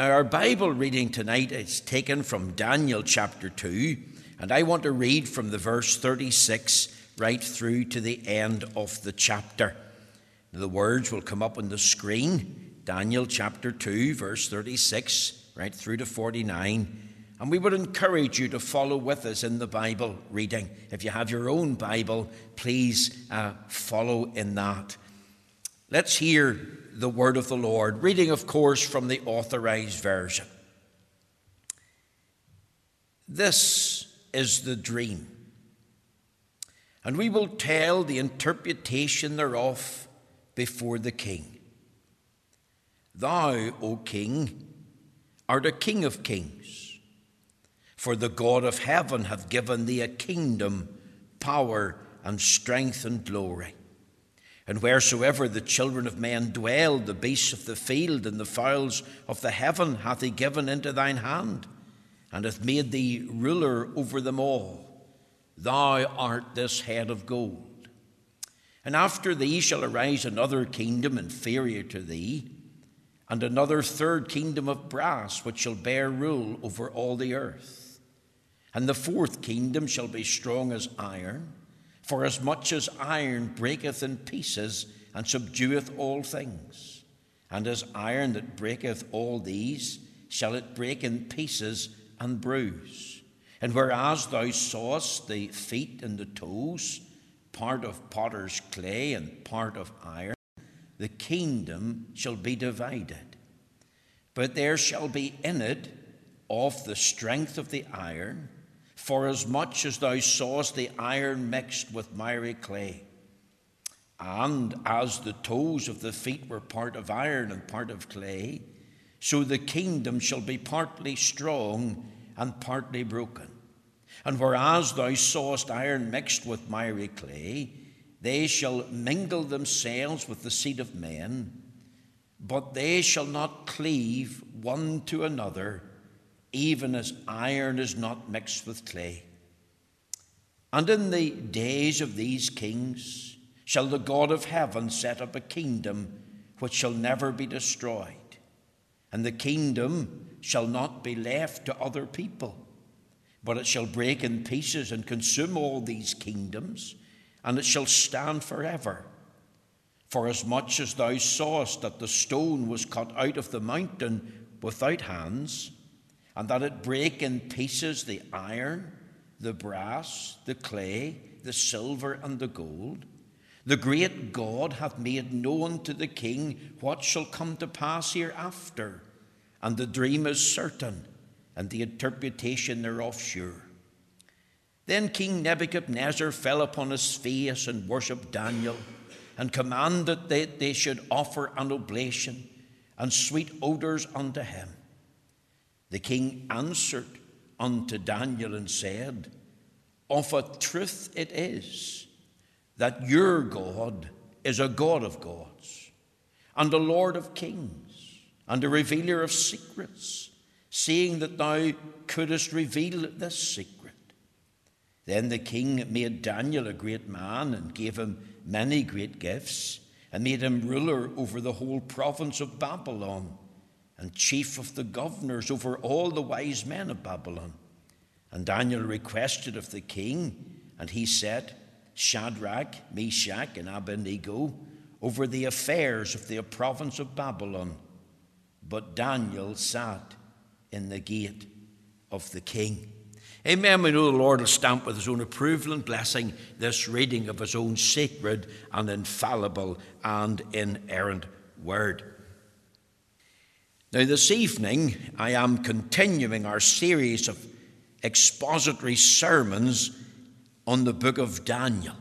Now, our Bible reading tonight is taken from Daniel chapter 2, and I want to read from the verse 36 right through to the end of the chapter. The words will come up on the screen Daniel chapter 2, verse 36, right through to 49. And we would encourage you to follow with us in the Bible reading. If you have your own Bible, please uh, follow in that. Let's hear the word of the Lord, reading, of course, from the authorized version. This is the dream, and we will tell the interpretation thereof before the king. Thou, O king, art a king of kings, for the God of heaven hath given thee a kingdom, power, and strength and glory. And wheresoever the children of men dwell, the beasts of the field and the fowls of the heaven hath he given into thine hand, and hath made thee ruler over them all. Thou art this head of gold. And after thee shall arise another kingdom inferior to thee, and another third kingdom of brass, which shall bear rule over all the earth. And the fourth kingdom shall be strong as iron for as much as iron breaketh in pieces and subdueth all things, and as iron that breaketh all these, shall it break in pieces and bruise. And whereas thou sawest the feet and the toes, part of potter's clay and part of iron, the kingdom shall be divided. But there shall be in it of the strength of the iron for as much as thou sawest the iron mixed with miry clay. And as the toes of the feet were part of iron and part of clay, so the kingdom shall be partly strong and partly broken. And whereas thou sawest iron mixed with miry clay, they shall mingle themselves with the seed of men, but they shall not cleave one to another even as iron is not mixed with clay. And in the days of these kings shall the God of heaven set up a kingdom which shall never be destroyed, and the kingdom shall not be left to other people, but it shall break in pieces and consume all these kingdoms, and it shall stand forever. For as much as thou sawest that the stone was cut out of the mountain without hands, and that it break in pieces the iron, the brass, the clay, the silver, and the gold. The great God hath made known to the king what shall come to pass hereafter, and the dream is certain, and the interpretation thereof sure. Then King Nebuchadnezzar fell upon his face and worshipped Daniel, and commanded that they should offer an oblation and sweet odours unto him. The king answered unto Daniel and said, Of a truth it is that your God is a God of gods, and a Lord of kings, and a revealer of secrets, seeing that thou couldst reveal this secret. Then the king made Daniel a great man and gave him many great gifts, and made him ruler over the whole province of Babylon and chief of the governors over all the wise men of Babylon. And Daniel requested of the king, and he said, Shadrach, Meshach, and Abednego over the affairs of the province of Babylon. But Daniel sat in the gate of the king. Amen. We know the Lord will stamp with his own approval and blessing this reading of his own sacred and infallible and inerrant word. Now, this evening, I am continuing our series of expository sermons on the book of Daniel.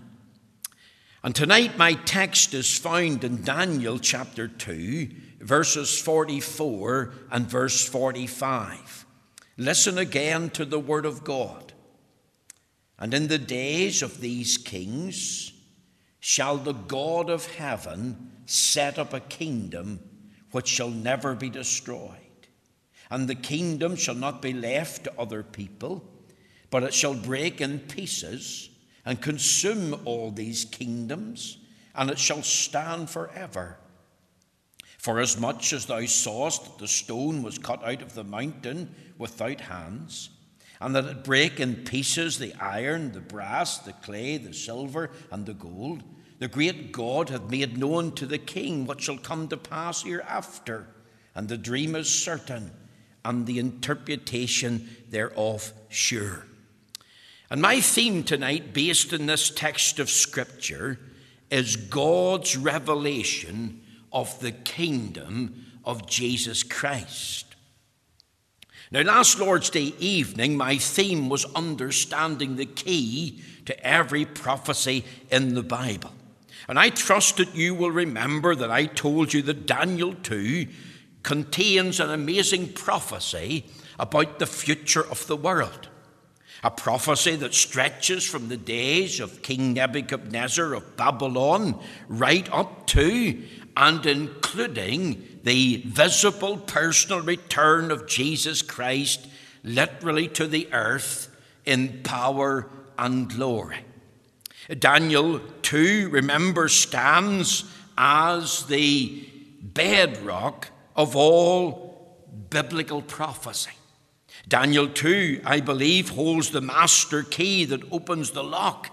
And tonight, my text is found in Daniel chapter 2, verses 44 and verse 45. Listen again to the word of God. And in the days of these kings shall the God of heaven set up a kingdom which shall never be destroyed. And the kingdom shall not be left to other people, but it shall break in pieces and consume all these kingdoms, and it shall stand forever. Forasmuch as thou sawest that the stone was cut out of the mountain without hands, and that it brake in pieces the iron, the brass, the clay, the silver, and the gold, the great God hath made known to the king what shall come to pass hereafter, and the dream is certain, and the interpretation thereof sure. And my theme tonight, based in this text of Scripture, is God's revelation of the kingdom of Jesus Christ. Now, last Lord's Day evening, my theme was understanding the key to every prophecy in the Bible. And I trust that you will remember that I told you that Daniel 2 contains an amazing prophecy about the future of the world. A prophecy that stretches from the days of King Nebuchadnezzar of Babylon right up to and including the visible personal return of Jesus Christ literally to the earth in power and glory. Daniel 2, remember, stands as the bedrock of all biblical prophecy. Daniel 2, I believe, holds the master key that opens the lock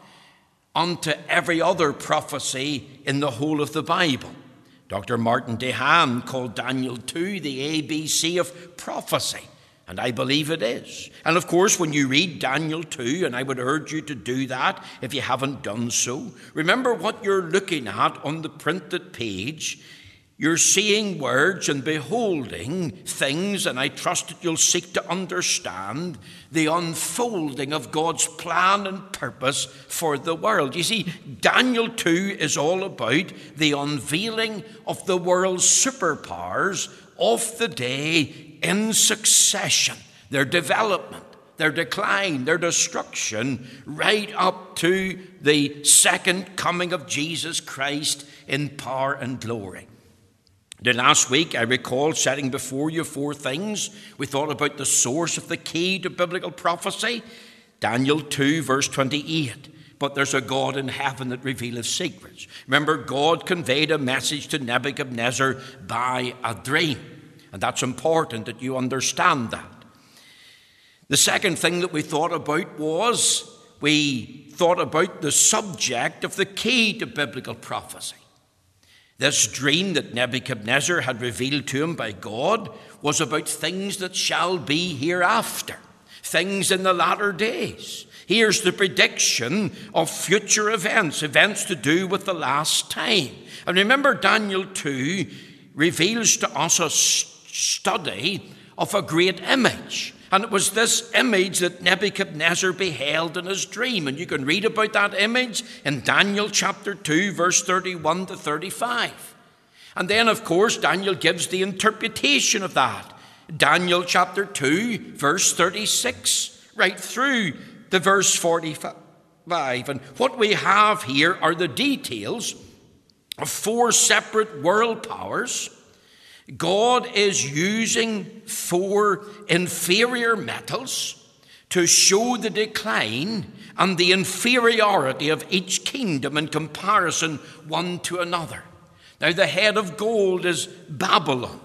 onto every other prophecy in the whole of the Bible. Dr. Martin DeHaan called Daniel 2 the ABC of prophecy, and I believe it is. And of course, when you read Daniel 2, and I would urge you to do that if you haven't done so, remember what you're looking at on the printed page you're seeing words and beholding things, and I trust that you'll seek to understand the unfolding of God's plan and purpose for the world. You see, Daniel 2 is all about the unveiling of the world's superpowers of the day in succession, their development, their decline, their destruction, right up to the second coming of Jesus Christ in power and glory. The last week, I recall setting before you four things. We thought about the source of the key to biblical prophecy Daniel 2, verse 28. But there's a God in heaven that revealeth secrets. Remember, God conveyed a message to Nebuchadnezzar by a dream. And that's important that you understand that. The second thing that we thought about was we thought about the subject of the key to biblical prophecy. This dream that Nebuchadnezzar had revealed to him by God was about things that shall be hereafter, things in the latter days. Here's the prediction of future events, events to do with the last time. And remember, Daniel 2 reveals to us a study of a great image. And it was this image that Nebuchadnezzar beheld in his dream. And you can read about that image in Daniel chapter 2, verse 31 to 35. And then, of course, Daniel gives the interpretation of that. Daniel chapter 2, verse 36, right through the verse 45. And what we have here are the details of four separate world powers God is using four inferior metals to show the decline and the inferiority of each kingdom in comparison one to another. Now, the head of gold is Babylon.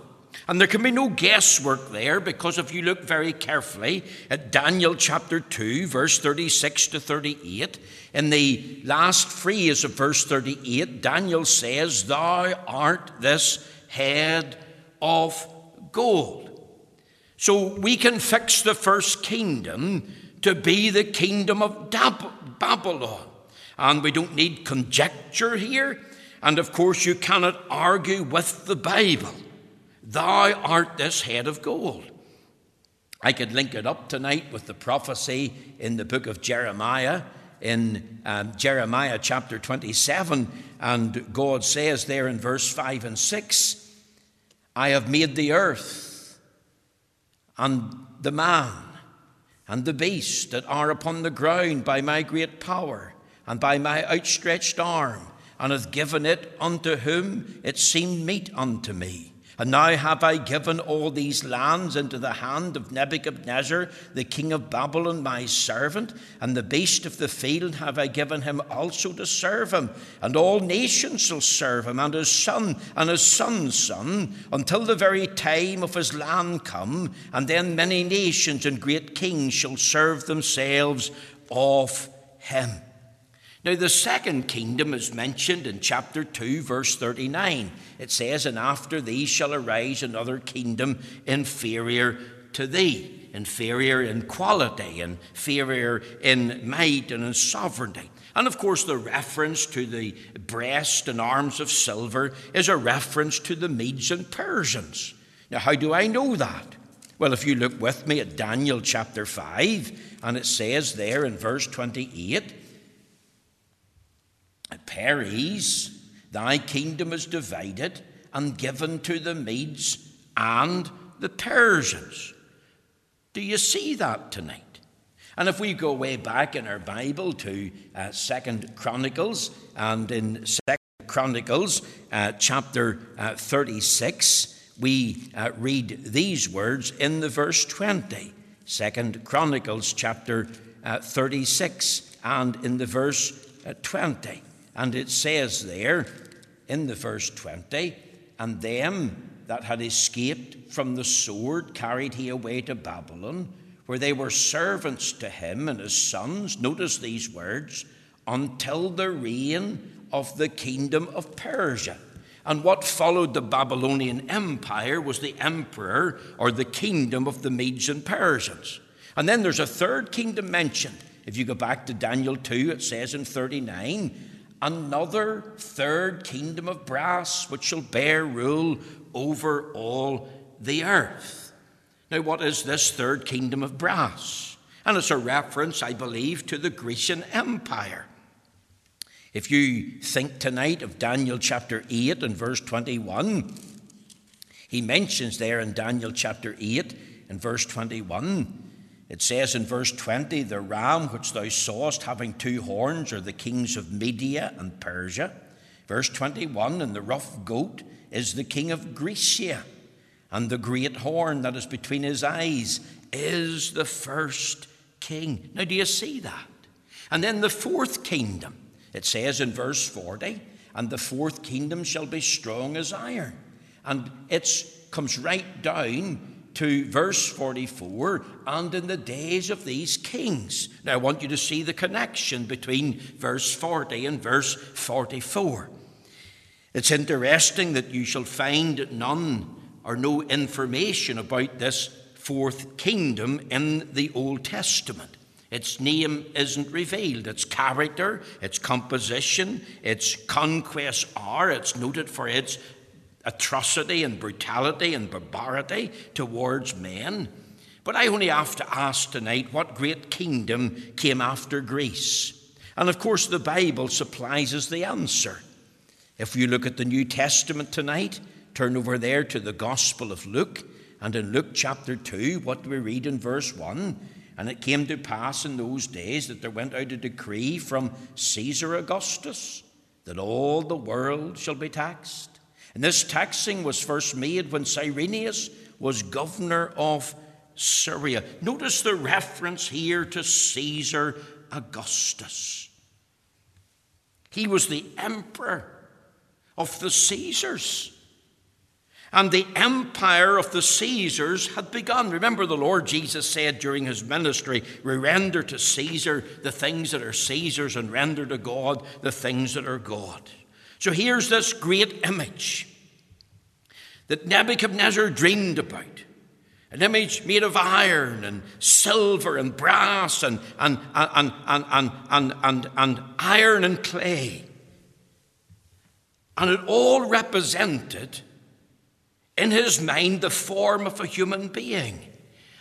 And there can be no guesswork there because if you look very carefully at Daniel chapter 2, verse 36 to 38, in the last phrase of verse 38, Daniel says, Thou art this head of gold. So we can fix the first kingdom to be the kingdom of Babylon. And we don't need conjecture here. And of course, you cannot argue with the Bible. Thou art this head of gold. I could link it up tonight with the prophecy in the book of Jeremiah, in um, Jeremiah chapter 27. And God says there in verse 5 and 6 I have made the earth and the man and the beast that are upon the ground by my great power and by my outstretched arm, and hath given it unto whom it seemed meet unto me. And now have I given all these lands into the hand of Nebuchadnezzar, the king of Babylon, my servant, and the beast of the field have I given him also to serve him, and all nations shall serve him, and his son and his son's son, until the very time of his land come, and then many nations and great kings shall serve themselves of him. Now, the second kingdom is mentioned in chapter 2, verse 39. It says, And after thee shall arise another kingdom inferior to thee, inferior in quality, inferior in might and in sovereignty. And of course, the reference to the breast and arms of silver is a reference to the Medes and Persians. Now, how do I know that? Well, if you look with me at Daniel chapter 5, and it says there in verse 28 Peres, thy kingdom is divided and given to the Medes and the Persians. Do you see that tonight? And if we go way back in our Bible to uh, Second Chronicles, and in Second Chronicles uh, chapter uh, 36, we uh, read these words in the verse 20. Second Chronicles chapter uh, 36 and in the verse uh, 20. And it says there in the verse 20, and them that had escaped from the sword carried he away to Babylon, where they were servants to him and his sons. Notice these words until the reign of the kingdom of Persia. And what followed the Babylonian Empire was the emperor or the kingdom of the Medes and Persians. And then there's a third kingdom mentioned. If you go back to Daniel 2, it says in 39, another third kingdom of brass, which shall bear rule over all the earth. Now, what is this third kingdom of brass? And it's a reference, I believe, to the Grecian Empire. If you think tonight of Daniel chapter 8 and verse 21, he mentions there in Daniel chapter 8 and verse 21 it says in verse 20, The ram which thou sawest having two horns are the kings of Media and Persia. Verse 21, And the rough goat is the king of Grecia, and the great horn that is between his eyes is the first king. Now, do you see that? And then the fourth kingdom, it says in verse 40, And the fourth kingdom shall be strong as iron. And it comes right down to verse 44 and in the days of these kings. Now, I want you to see the connection between verse 40 and verse 44. It's interesting that you shall find none or no information about this fourth kingdom in the Old Testament. Its name isn't revealed. Its character, its composition, its conquests are. It's noted for its atrocity and brutality and barbarity towards men. But I only have to ask tonight what great kingdom came after Greece? And of course, the Bible supplies us the answer. If you look at the New Testament tonight, turn over there to the Gospel of Luke, and in Luke chapter 2, what do we read in verse 1? And it came to pass in those days that there went out a decree from Caesar Augustus that all the world shall be taxed. And this taxing was first made when Cyrenius was governor of Syria. Notice the reference here to Caesar Augustus. He was the emperor of the Caesars. And the empire of the Caesars had begun. Remember, the Lord Jesus said during his ministry, Render to Caesar the things that are Caesar's, and render to God the things that are God. So here's this great image that Nebuchadnezzar dreamed about an image made of iron and silver and brass and, and, and, and, and, and, and, and iron and clay. And it all represented in his mind the form of a human being.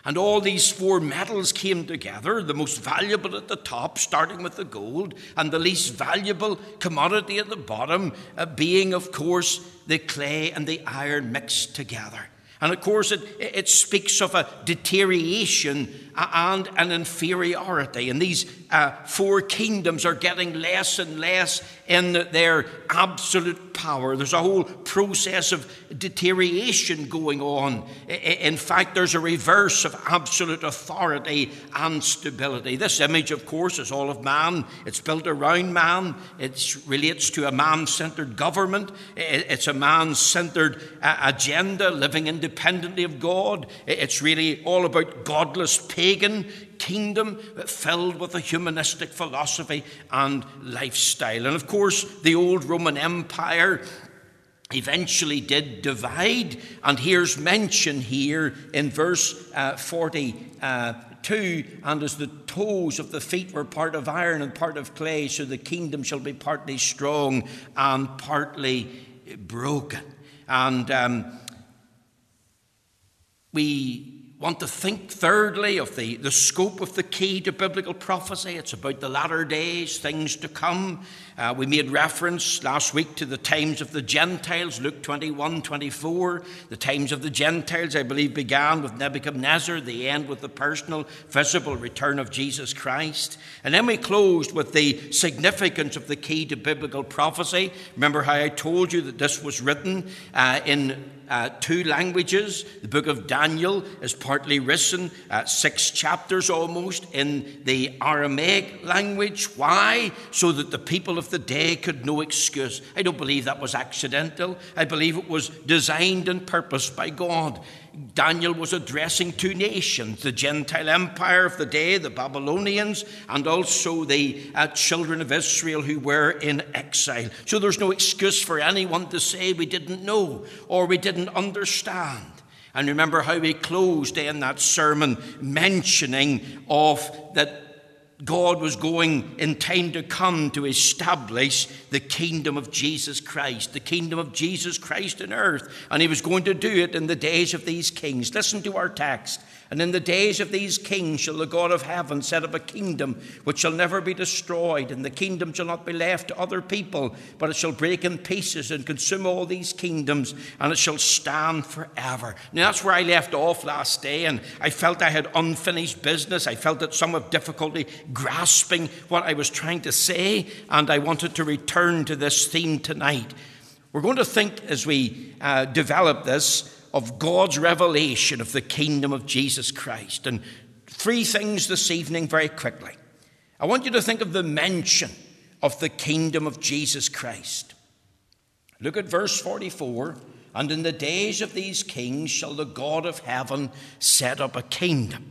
And all these four metals came together, the most valuable at the top, starting with the gold, and the least valuable commodity at the bottom, uh, being, of course, the clay and the iron mixed together. And of course, it, it speaks of a deterioration and an inferiority. And these uh, four kingdoms are getting less and less in their absolute power. There's a whole process of deterioration going on. In fact, there's a reverse of absolute authority and stability. This image, of course, is all of man. It's built around man. It relates to a man centered government. It's a man centered agenda, living independently of God. It's really all about godless pagan kingdom filled with a humanistic philosophy and lifestyle. And of course, the old Roman Empire eventually did divide. And here's mention here in verse uh, 42 uh, and as the toes of the feet were part of iron and part of clay, so the kingdom shall be partly strong and partly broken. And um, we want to think, thirdly, of the, the scope of the key to biblical prophecy. It's about the latter days, things to come. Uh, we made reference last week to the times of the Gentiles, Luke 21 24. The times of the Gentiles, I believe, began with Nebuchadnezzar, the end with the personal, visible return of Jesus Christ. And then we closed with the significance of the key to biblical prophecy. Remember how I told you that this was written uh, in uh, two languages. The book of Daniel is partly written, uh, six chapters almost, in the Aramaic language. Why? So that the people of the day could know excuse. I don't believe that was accidental. I believe it was designed and purposed by God. Daniel was addressing two nations the Gentile empire of the day, the Babylonians, and also the uh, children of Israel who were in exile. So there's no excuse for anyone to say we didn't know or we didn't understand. And remember how we closed in that sermon mentioning of that God was going in time to come to establish the kingdom of Jesus Christ, the kingdom of Jesus Christ in earth. And he was going to do it in the days of these kings. Listen to our text. And in the days of these kings shall the God of heaven set up a kingdom which shall never be destroyed, and the kingdom shall not be left to other people, but it shall break in pieces and consume all these kingdoms, and it shall stand forever. Now that's where I left off last day, and I felt I had unfinished business. I felt that some of difficulty grasping what I was trying to say, and I wanted to return to this theme tonight. We're going to think as we uh, develop this of God's revelation of the kingdom of Jesus Christ. And three things this evening, very quickly. I want you to think of the mention of the kingdom of Jesus Christ. Look at verse 44. And in the days of these kings shall the God of heaven set up a kingdom.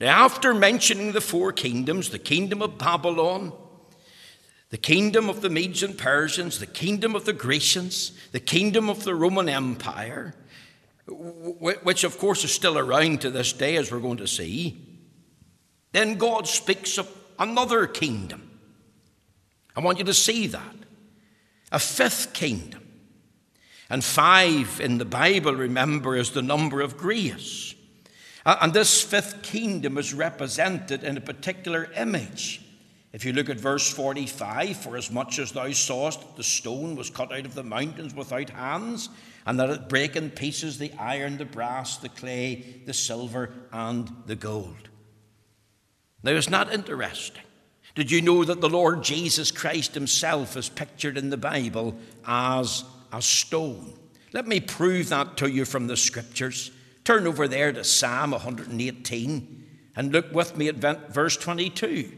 Now, after mentioning the four kingdoms, the kingdom of Babylon, the kingdom of the Medes and Persians, the kingdom of the Grecians, the kingdom of the Roman Empire, which of course is still around to this day, as we're going to see, then God speaks of another kingdom. I want you to see that. A fifth kingdom. And five in the Bible, remember, is the number of grace. And this fifth kingdom is represented in a particular image. If you look at verse 45, for as much as thou sawest the stone was cut out of the mountains without hands, and that it break in pieces the iron, the brass, the clay, the silver, and the gold. Now, it's not interesting. Did you know that the Lord Jesus Christ Himself is pictured in the Bible as a stone? Let me prove that to you from the scriptures. Turn over there to Psalm 118 and look with me at verse 22.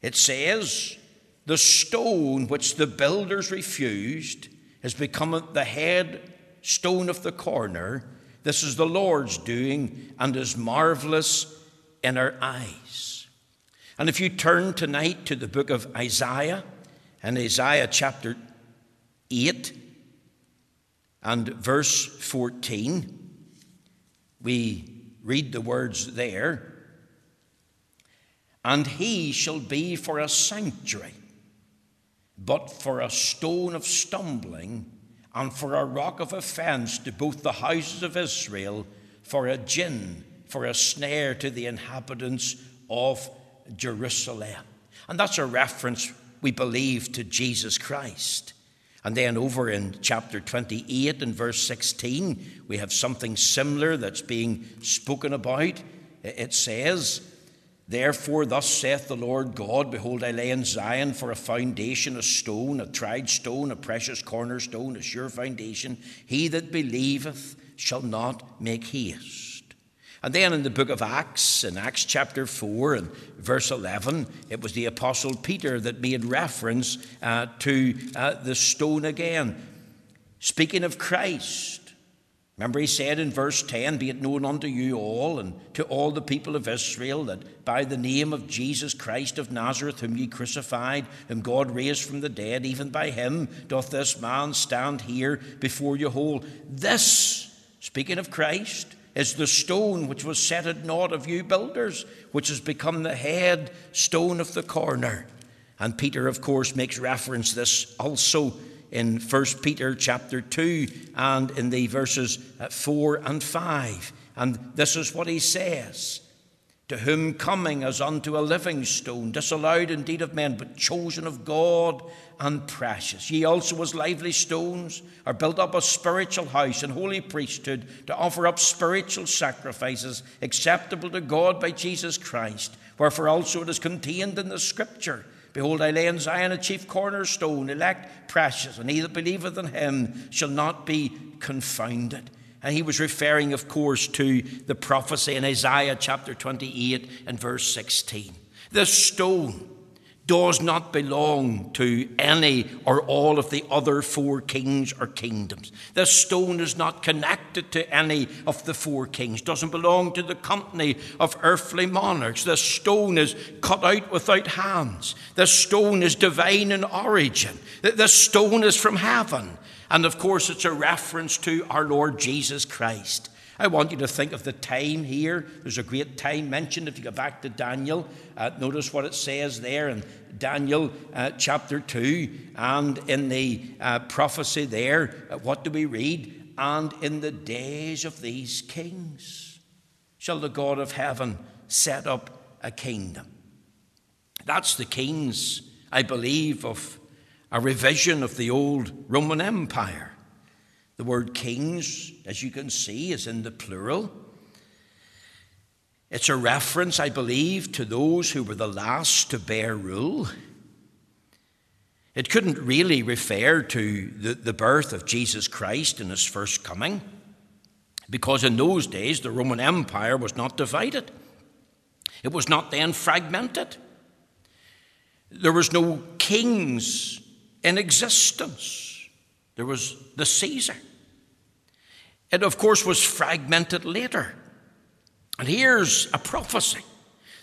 It says, The stone which the builders refused has become the head stone of the corner. This is the Lord's doing and is marvelous in our eyes. And if you turn tonight to the book of Isaiah and Isaiah chapter 8 and verse 14, we read the words there. And he shall be for a sanctuary, but for a stone of stumbling and for a rock of offense to both the houses of Israel, for a gin, for a snare to the inhabitants of Jerusalem. And that's a reference, we believe, to Jesus Christ. And then over in chapter 28 and verse 16, we have something similar that's being spoken about. It says, Therefore, thus saith the Lord God Behold, I lay in Zion for a foundation, a stone, a tried stone, a precious cornerstone, a sure foundation. He that believeth shall not make haste. And then in the book of Acts, in Acts chapter 4 and verse 11, it was the Apostle Peter that made reference uh, to uh, the stone again. Speaking of Christ, Remember, he said in verse 10 Be it known unto you all and to all the people of Israel that by the name of Jesus Christ of Nazareth, whom ye crucified, whom God raised from the dead, even by him doth this man stand here before you whole. This, speaking of Christ, is the stone which was set at naught of you builders, which has become the head stone of the corner. And Peter, of course, makes reference this also in 1 Peter chapter 2 and in the verses uh, 4 and 5. And this is what he says To whom coming as unto a living stone, disallowed indeed of men, but chosen of God and precious. Ye also, as lively stones, are built up a spiritual house and holy priesthood to offer up spiritual sacrifices acceptable to God by Jesus Christ. Wherefore also it is contained in the Scripture. Behold, I lay in Zion a chief cornerstone, elect, precious, and he that believeth in him shall not be confounded. And he was referring, of course, to the prophecy in Isaiah chapter 28 and verse 16. The stone does not belong to any or all of the other four kings or kingdoms. This stone is not connected to any of the four kings, doesn't belong to the company of earthly monarchs. This stone is cut out without hands. This stone is divine in origin. This stone is from heaven. And of course, it's a reference to our Lord Jesus Christ. I want you to think of the time here. There's a great time mentioned if you go back to Daniel. Uh, notice what it says there in Daniel uh, chapter 2 and in the uh, prophecy there. Uh, what do we read? And in the days of these kings shall the God of heaven set up a kingdom. That's the kings, I believe, of a revision of the old Roman Empire. The word kings, as you can see, is in the plural. It's a reference, I believe, to those who were the last to bear rule. It couldn't really refer to the, the birth of Jesus Christ in his first coming, because in those days the Roman Empire was not divided, it was not then fragmented. There was no kings in existence. There was the Caesar. It, of course, was fragmented later. And here's a prophecy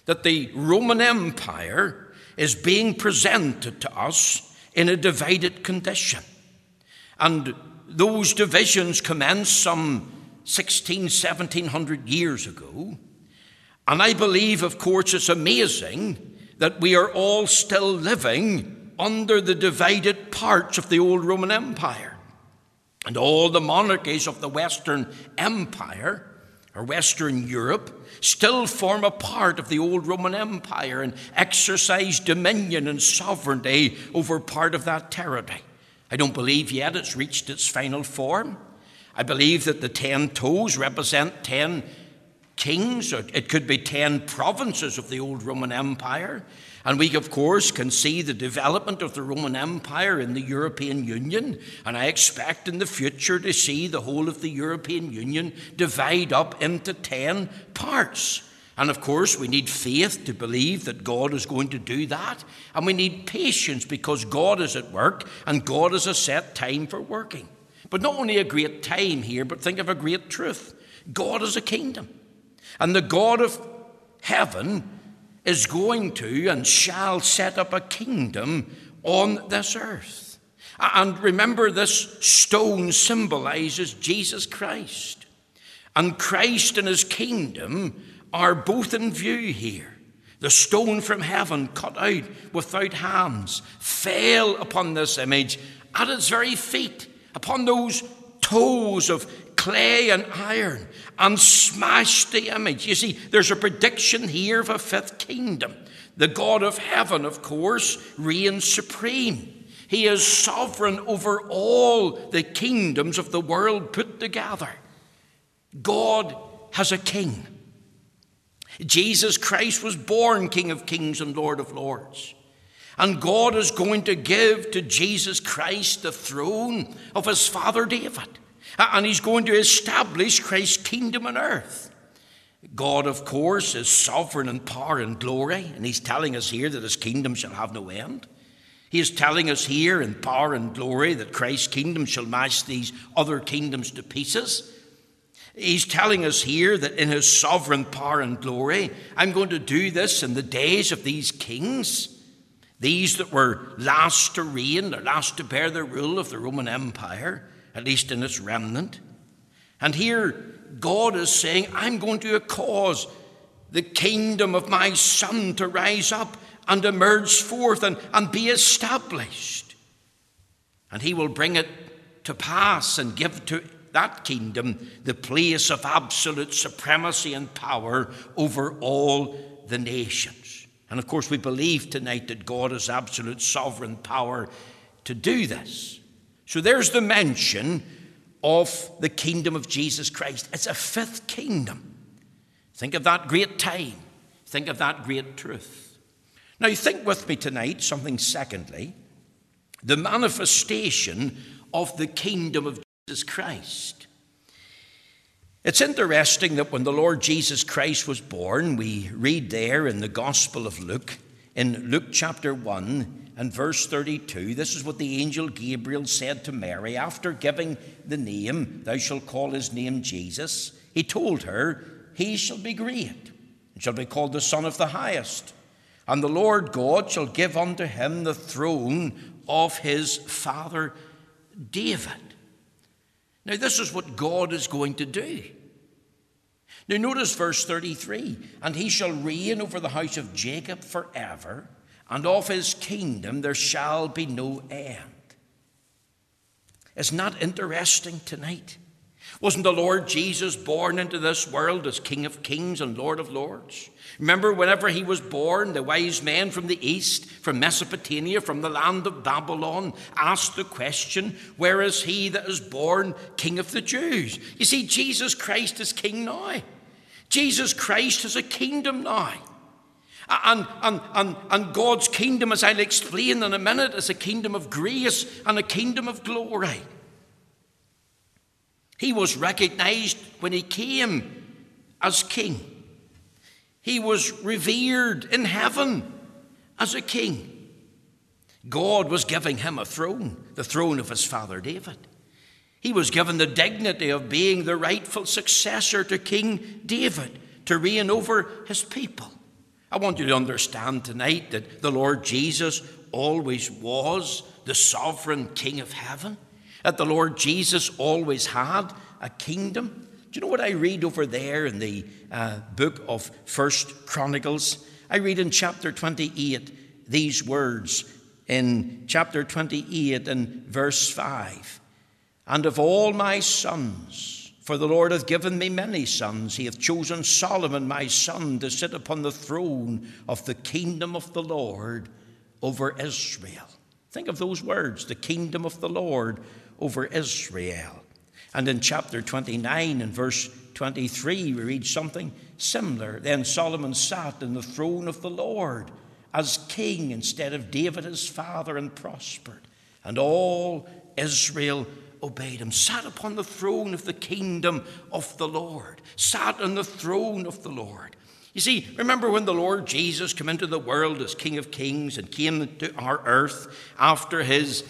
that the Roman Empire is being presented to us in a divided condition. And those divisions commenced some 16, 1700 years ago. And I believe, of course, it's amazing that we are all still living under the divided parts of the old Roman Empire. And all the monarchies of the Western Empire, or Western Europe, still form a part of the old Roman Empire and exercise dominion and sovereignty over part of that territory. I don't believe yet it's reached its final form. I believe that the ten toes represent ten kings, or it could be ten provinces of the old Roman Empire. And we, of course, can see the development of the Roman Empire in the European Union. And I expect in the future to see the whole of the European Union divide up into 10 parts. And of course, we need faith to believe that God is going to do that. And we need patience because God is at work and God has a set time for working. But not only a great time here, but think of a great truth God is a kingdom. And the God of heaven is going to and shall set up a kingdom on this earth. And remember, this stone symbolizes Jesus Christ. And Christ and his kingdom are both in view here. The stone from heaven, cut out without hands, fell upon this image at its very feet, upon those toes of clay and iron and smashed the image. You see, there's a prediction here of a fifth kingdom. The God of heaven, of course, reigns supreme. He is sovereign over all the kingdoms of the world put together. God has a king. Jesus Christ was born King of Kings and Lord of Lords. And God is going to give to Jesus Christ the throne of his father David. And he's going to establish Christ's kingdom on earth. God, of course, is sovereign in power and glory, and he's telling us here that his kingdom shall have no end. He is telling us here in power and glory that Christ's kingdom shall mash these other kingdoms to pieces. He's telling us here that in his sovereign power and glory, I'm going to do this in the days of these kings, these that were last to reign, or last to bear the rule of the Roman Empire, at least in its remnant. And here, God is saying, I'm going to cause the kingdom of my Son to rise up and emerge forth and, and be established. And He will bring it to pass and give to that kingdom the place of absolute supremacy and power over all the nations. And of course, we believe tonight that God has absolute sovereign power to do this. So there's the mention of the kingdom of Jesus Christ. It's a fifth kingdom. Think of that great time. Think of that great truth. Now, think with me tonight something secondly the manifestation of the kingdom of Jesus Christ. It's interesting that when the Lord Jesus Christ was born, we read there in the Gospel of Luke, in Luke chapter 1, and verse 32, this is what the angel Gabriel said to Mary after giving the name, Thou shalt call his name Jesus. He told her, He shall be great, and shall be called the Son of the Highest. And the Lord God shall give unto him the throne of his father David. Now, this is what God is going to do. Now, notice verse 33 And he shall reign over the house of Jacob forever and of his kingdom there shall be no end. Isn't that interesting tonight? Wasn't the Lord Jesus born into this world as King of Kings and Lord of Lords? Remember, whenever he was born, the wise men from the east, from Mesopotamia, from the land of Babylon, asked the question, Where is he that is born King of the Jews? You see, Jesus Christ is King now. Jesus Christ has a kingdom now. And, and, and, and God's kingdom, as I'll explain in a minute, is a kingdom of grace and a kingdom of glory. He was recognized when he came as king. He was revered in heaven as a king. God was giving him a throne, the throne of his father David. He was given the dignity of being the rightful successor to King David to reign over his people. I want you to understand tonight that the Lord Jesus always was the sovereign King of heaven, that the Lord Jesus always had a kingdom. Do you know what I read over there in the uh, book of First Chronicles? I read in chapter 28 these words in chapter 28 and verse 5 And of all my sons, for the Lord hath given me many sons. He hath chosen Solomon, my son, to sit upon the throne of the kingdom of the Lord over Israel. Think of those words the kingdom of the Lord over Israel. And in chapter 29 and verse 23, we read something similar. Then Solomon sat in the throne of the Lord as king instead of David his father and prospered. And all Israel obeyed him, sat upon the throne of the kingdom of the Lord, sat on the throne of the Lord. You see, remember when the Lord Jesus came into the world as King of Kings and came to our earth after his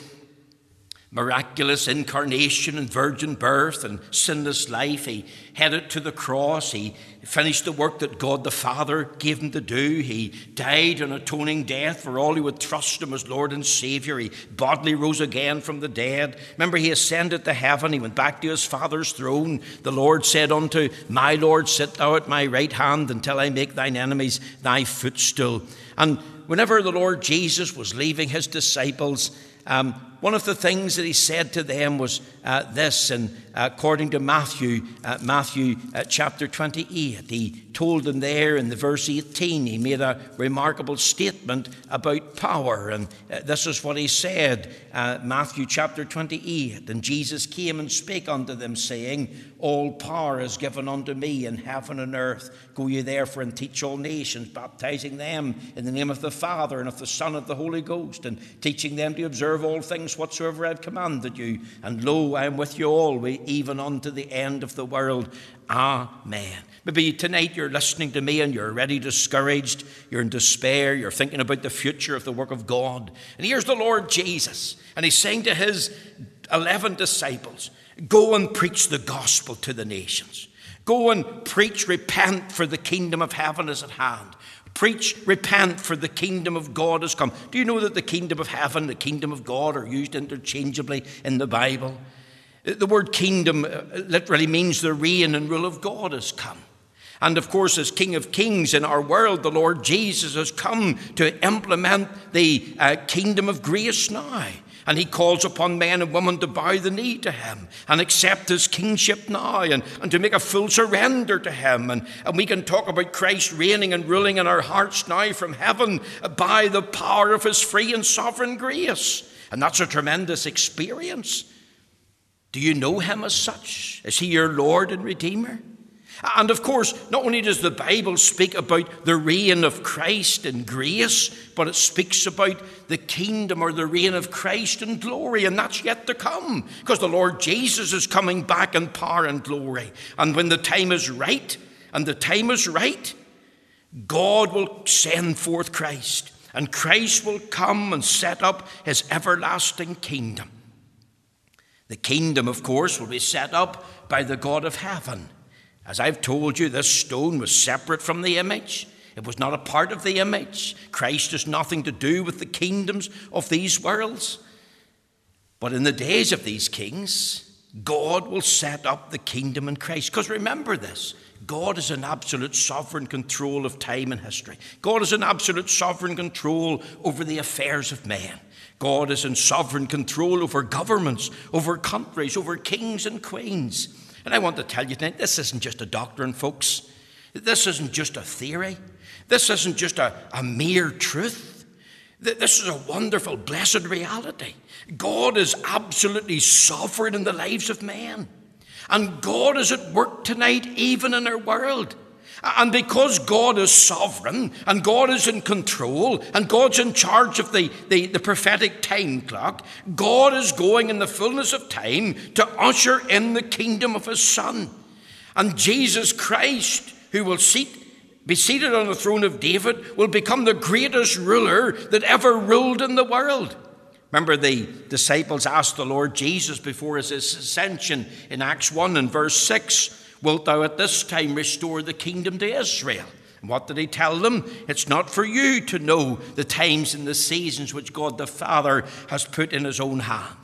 miraculous incarnation and virgin birth and sinless life. He headed to the cross. He finished the work that God the Father gave him to do. He died an atoning death for all who would trust him as Lord and Savior. He bodily rose again from the dead. Remember, he ascended to heaven. He went back to his Father's throne. The Lord said unto my Lord, Sit thou at my right hand until I make thine enemies thy footstool. And whenever the Lord Jesus was leaving his disciples, um, one of the things that he said to them was uh, this, and according to Matthew, uh, Matthew uh, chapter 28, he told them there in the verse 18, he made a remarkable statement about power, and uh, this is what he said, uh, Matthew chapter 28, and Jesus came and spake unto them, saying, All power is given unto me in heaven and earth. Go ye therefore and teach all nations, baptizing them in the name of the Father and of the Son and of the Holy Ghost, and teaching them to observe all things things whatsoever I've commanded you. And lo, I am with you always, even unto the end of the world. Amen. Maybe tonight you're listening to me and you're already discouraged, you're in despair, you're thinking about the future of the work of God. And here's the Lord Jesus, and he's saying to his 11 disciples, Go and preach the gospel to the nations. Go and preach, repent, for the kingdom of heaven is at hand. Preach, repent, for the kingdom of God has come. Do you know that the kingdom of heaven, the kingdom of God are used interchangeably in the Bible? The word kingdom uh, literally means the reign and rule of God has come. And of course, as King of Kings in our world, the Lord Jesus has come to implement the uh, kingdom of grace now. And he calls upon men and women to bow the knee to him and accept his kingship now and, and to make a full surrender to him. And, and we can talk about Christ reigning and ruling in our hearts now from heaven by the power of his free and sovereign grace. And that's a tremendous experience. Do you know him as such? Is he your Lord and Redeemer? And of course, not only does the Bible speak about the reign of Christ and grace, but it speaks about the kingdom or the reign of Christ and glory, and that's yet to come, because the Lord Jesus is coming back in power and glory. And when the time is right, and the time is right, God will send forth Christ, and Christ will come and set up his everlasting kingdom. The kingdom, of course, will be set up by the God of heaven. As I've told you, this stone was separate from the image. It was not a part of the image. Christ has nothing to do with the kingdoms of these worlds. But in the days of these kings, God will set up the kingdom in Christ. Because remember this God is in absolute sovereign control of time and history. God is in absolute sovereign control over the affairs of man. God is in sovereign control over governments, over countries, over kings and queens. And I want to tell you tonight this isn't just a doctrine, folks. This isn't just a theory. This isn't just a, a mere truth. This is a wonderful, blessed reality. God is absolutely sovereign in the lives of men. And God is at work tonight, even in our world. And because God is sovereign and God is in control and God's in charge of the, the, the, prophetic time clock, God is going in the fullness of time to usher in the kingdom of His Son. And Jesus Christ, who will seat, be seated on the throne of David, will become the greatest ruler that ever ruled in the world. Remember, the disciples asked the Lord Jesus before his ascension in Acts 1 and verse 6 Wilt thou at this time restore the kingdom to Israel? And what did he tell them? It's not for you to know the times and the seasons which God the Father has put in his own hand.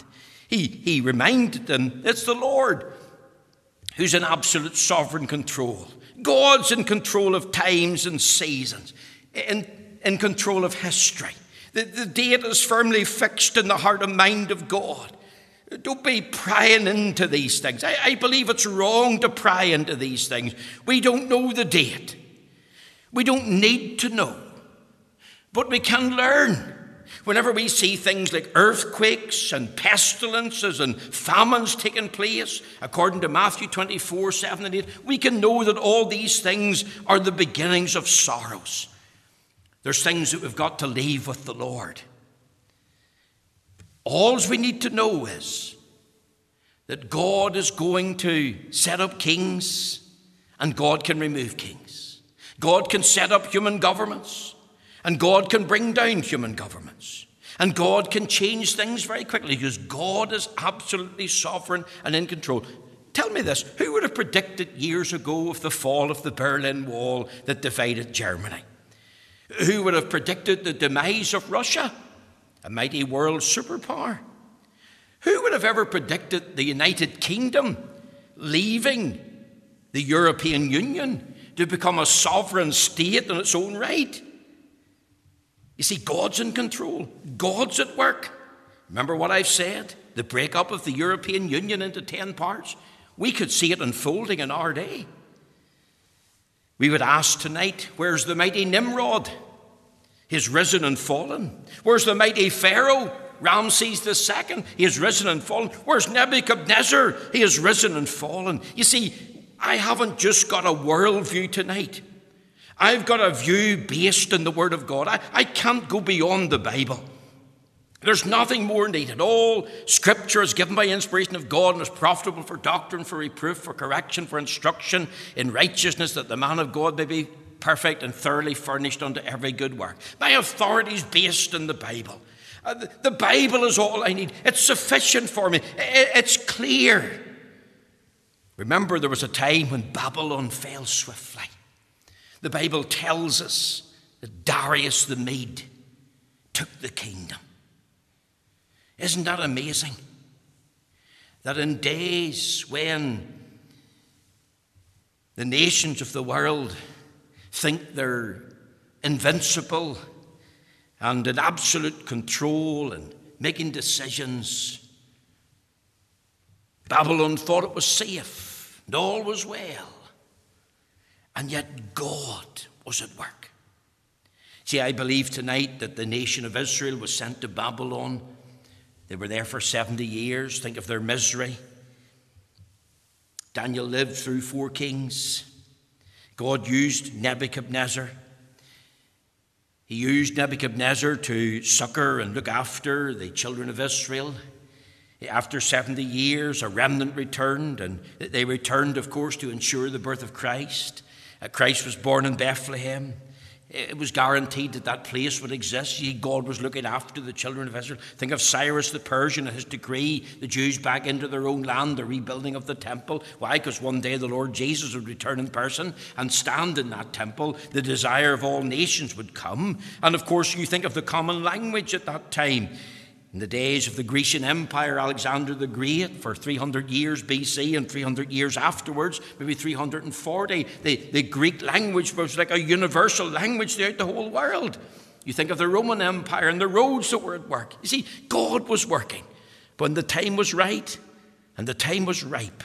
He, he reminded them it's the Lord who's in absolute sovereign control. God's in control of times and seasons, in, in control of history. The, the date is firmly fixed in the heart and mind of God. Don't be prying into these things. I, I, believe it's wrong to pry into these things. We don't know the date. We don't need to know. But we can learn. Whenever we see things like earthquakes and pestilences and famines taking place, according to Matthew 24 7 and 8, we can know that all these things are the beginnings of sorrows. There's things that we've got to leave with the Lord. All we need to know is that God is going to set up kings and God can remove kings. God can set up human governments and God can bring down human governments. And God can change things very quickly because God is absolutely sovereign and in control. Tell me this who would have predicted years ago of the fall of the Berlin Wall that divided Germany? Who would have predicted the demise of Russia? A mighty world superpower. Who would have ever predicted the United Kingdom leaving the European Union to become a sovereign state in its own right? You see, God's in control, God's at work. Remember what I've said? The breakup of the European Union into 10 parts? We could see it unfolding in our day. We would ask tonight, where's the mighty Nimrod? He's risen and fallen. Where's the mighty Pharaoh? Ramses II, he has risen and fallen. Where's Nebuchadnezzar? He has risen and fallen. You see, I haven't just got a worldview tonight. I've got a view based in the Word of God. I, I can't go beyond the Bible. There's nothing more needed. All Scripture is given by inspiration of God and is profitable for doctrine, for reproof, for correction, for instruction in righteousness, that the man of God may be perfect and thoroughly furnished unto every good work. My authority is based in the Bible. Uh, the Bible is all I need. It's sufficient for me. It's clear. Remember, there was a time when Babylon fell swiftly. The Bible tells us that Darius the Mede took the kingdom. Isn't that amazing? That in days when the nations of the world think they're invincible and in absolute control and making decisions, Babylon thought it was safe and all was well. And yet God was at work. See, I believe tonight that the nation of Israel was sent to Babylon. They were there for 70 years. Think of their misery. Daniel lived through four kings. God used Nebuchadnezzar. He used Nebuchadnezzar to succor and look after the children of Israel. After 70 years, a remnant returned, and they returned, of course, to ensure the birth of Christ. Uh, Christ was born in Bethlehem. It was guaranteed that that place would exist. God was looking after the children of Israel. Think of Cyrus the Persian and his decree, the Jews back into their own land, the rebuilding of the temple. Why? Because one day the Lord Jesus would return in person and stand in that temple. The desire of all nations would come. And of course, you think of the common language at that time. In the days of the Grecian Empire, Alexander the Great, for 300 years BC and 300 years afterwards, maybe 340, the, the Greek language was like a universal language throughout the whole world. You think of the Roman Empire and the roads that were at work. You see, God was working. When the time was right and the time was ripe,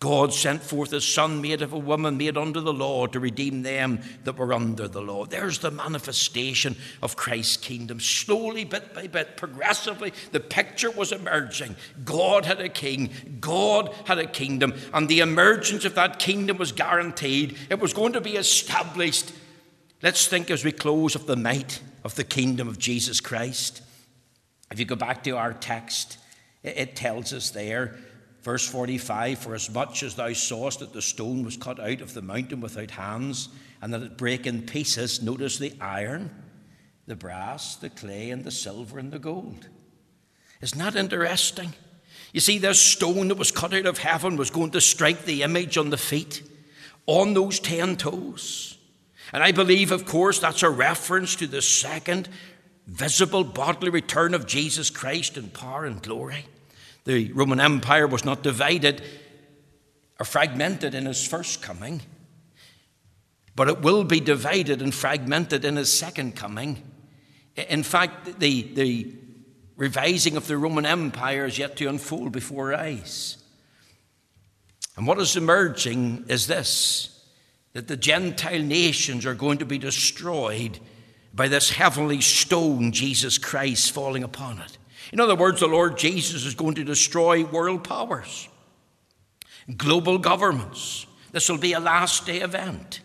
God sent forth his Son, made of a woman, made under the law, to redeem them that were under the law. There's the manifestation of Christ's kingdom. Slowly, bit by bit, progressively, the picture was emerging. God had a king, God had a kingdom, and the emergence of that kingdom was guaranteed. It was going to be established. Let's think as we close of the might of the kingdom of Jesus Christ. If you go back to our text, it tells us there Verse 45 For as much as thou sawest that the stone was cut out of the mountain without hands, and that it brake in pieces, notice the iron, the brass, the clay, and the silver and the gold. Isn't that interesting? You see, this stone that was cut out of heaven was going to strike the image on the feet, on those ten toes. And I believe, of course, that's a reference to the second visible bodily return of Jesus Christ in power and glory. The Roman Empire was not divided or fragmented in his first coming, but it will be divided and fragmented in his second coming. In fact, the, the revising of the Roman Empire is yet to unfold before our eyes. And what is emerging is this that the Gentile nations are going to be destroyed by this heavenly stone, Jesus Christ, falling upon it. In other words, the Lord Jesus is going to destroy world powers, global governments. This will be a last day event.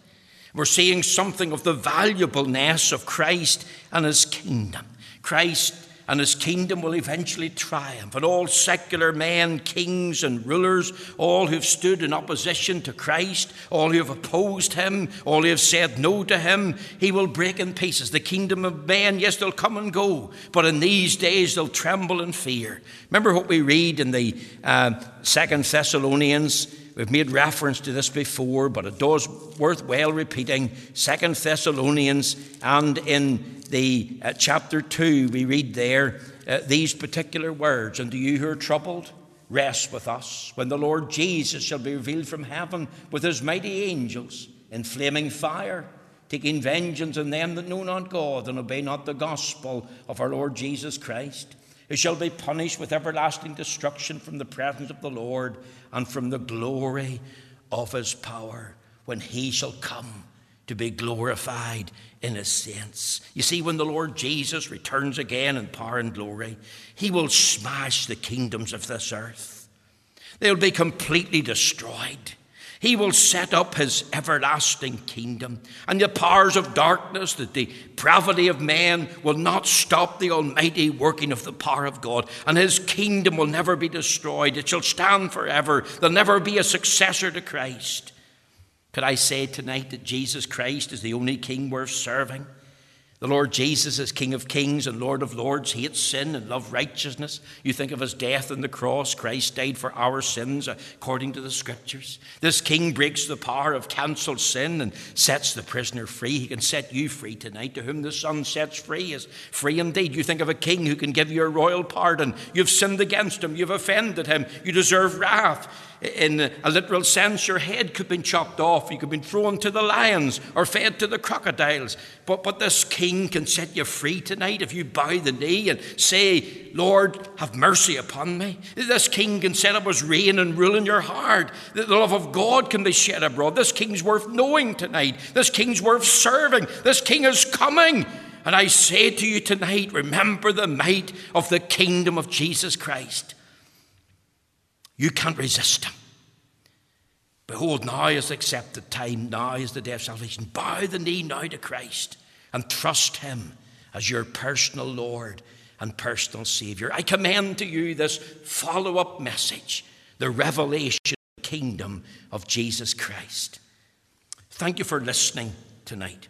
We're seeing something of the valuableness of Christ and his kingdom. Christ and his kingdom will eventually triumph. And all secular men, kings, and rulers, all who've stood in opposition to Christ, all who have opposed him, all who have said no to him, he will break in pieces. The kingdom of men, yes, they'll come and go, but in these days they'll tremble in fear. Remember what we read in the uh, Second Thessalonians. We've made reference to this before, but it does worth well repeating. Second Thessalonians and in the uh, chapter 2, we read there uh, these particular words And do you who are troubled, rest with us when the Lord Jesus shall be revealed from heaven with his mighty angels in flaming fire, taking vengeance on them that know not God and obey not the gospel of our Lord Jesus Christ. who shall be punished with everlasting destruction from the presence of the Lord and from the glory of his power when he shall come to be glorified in his saints. You see, when the Lord Jesus returns again in power and glory, he will smash the kingdoms of this earth. They'll be completely destroyed. He will set up his everlasting kingdom, and the powers of darkness, the depravity of man, will not stop the almighty working of the power of God, and his kingdom will never be destroyed. It shall stand forever. There'll never be a successor to Christ. Could I say tonight that Jesus Christ is the only king worth serving? The Lord Jesus is King of kings and Lord of lords, hates sin and loves righteousness. You think of his death on the cross. Christ died for our sins according to the scriptures. This king breaks the power of cancelled sin and sets the prisoner free. He can set you free tonight. To whom the Son sets free is free indeed. You think of a king who can give you a royal pardon. You've sinned against him, you've offended him, you deserve wrath in a literal sense, your head could have been chopped off. You could have been thrown to the lions or fed to the crocodiles. But, but this king can set you free tonight if you bow the knee and say, Lord, have mercy upon me. This king can set up his reign and rule in your heart. The love of God can be shed abroad. This king's worth knowing tonight. This king's worth serving. This king is coming. And I say to you tonight, remember the might of the kingdom of Jesus Christ. You can't resist him. Behold, now is the accepted time, now is the day of salvation. Bow the knee now to Christ and trust him as your personal Lord and personal Savior. I commend to you this follow up message the revelation of the kingdom of Jesus Christ. Thank you for listening tonight.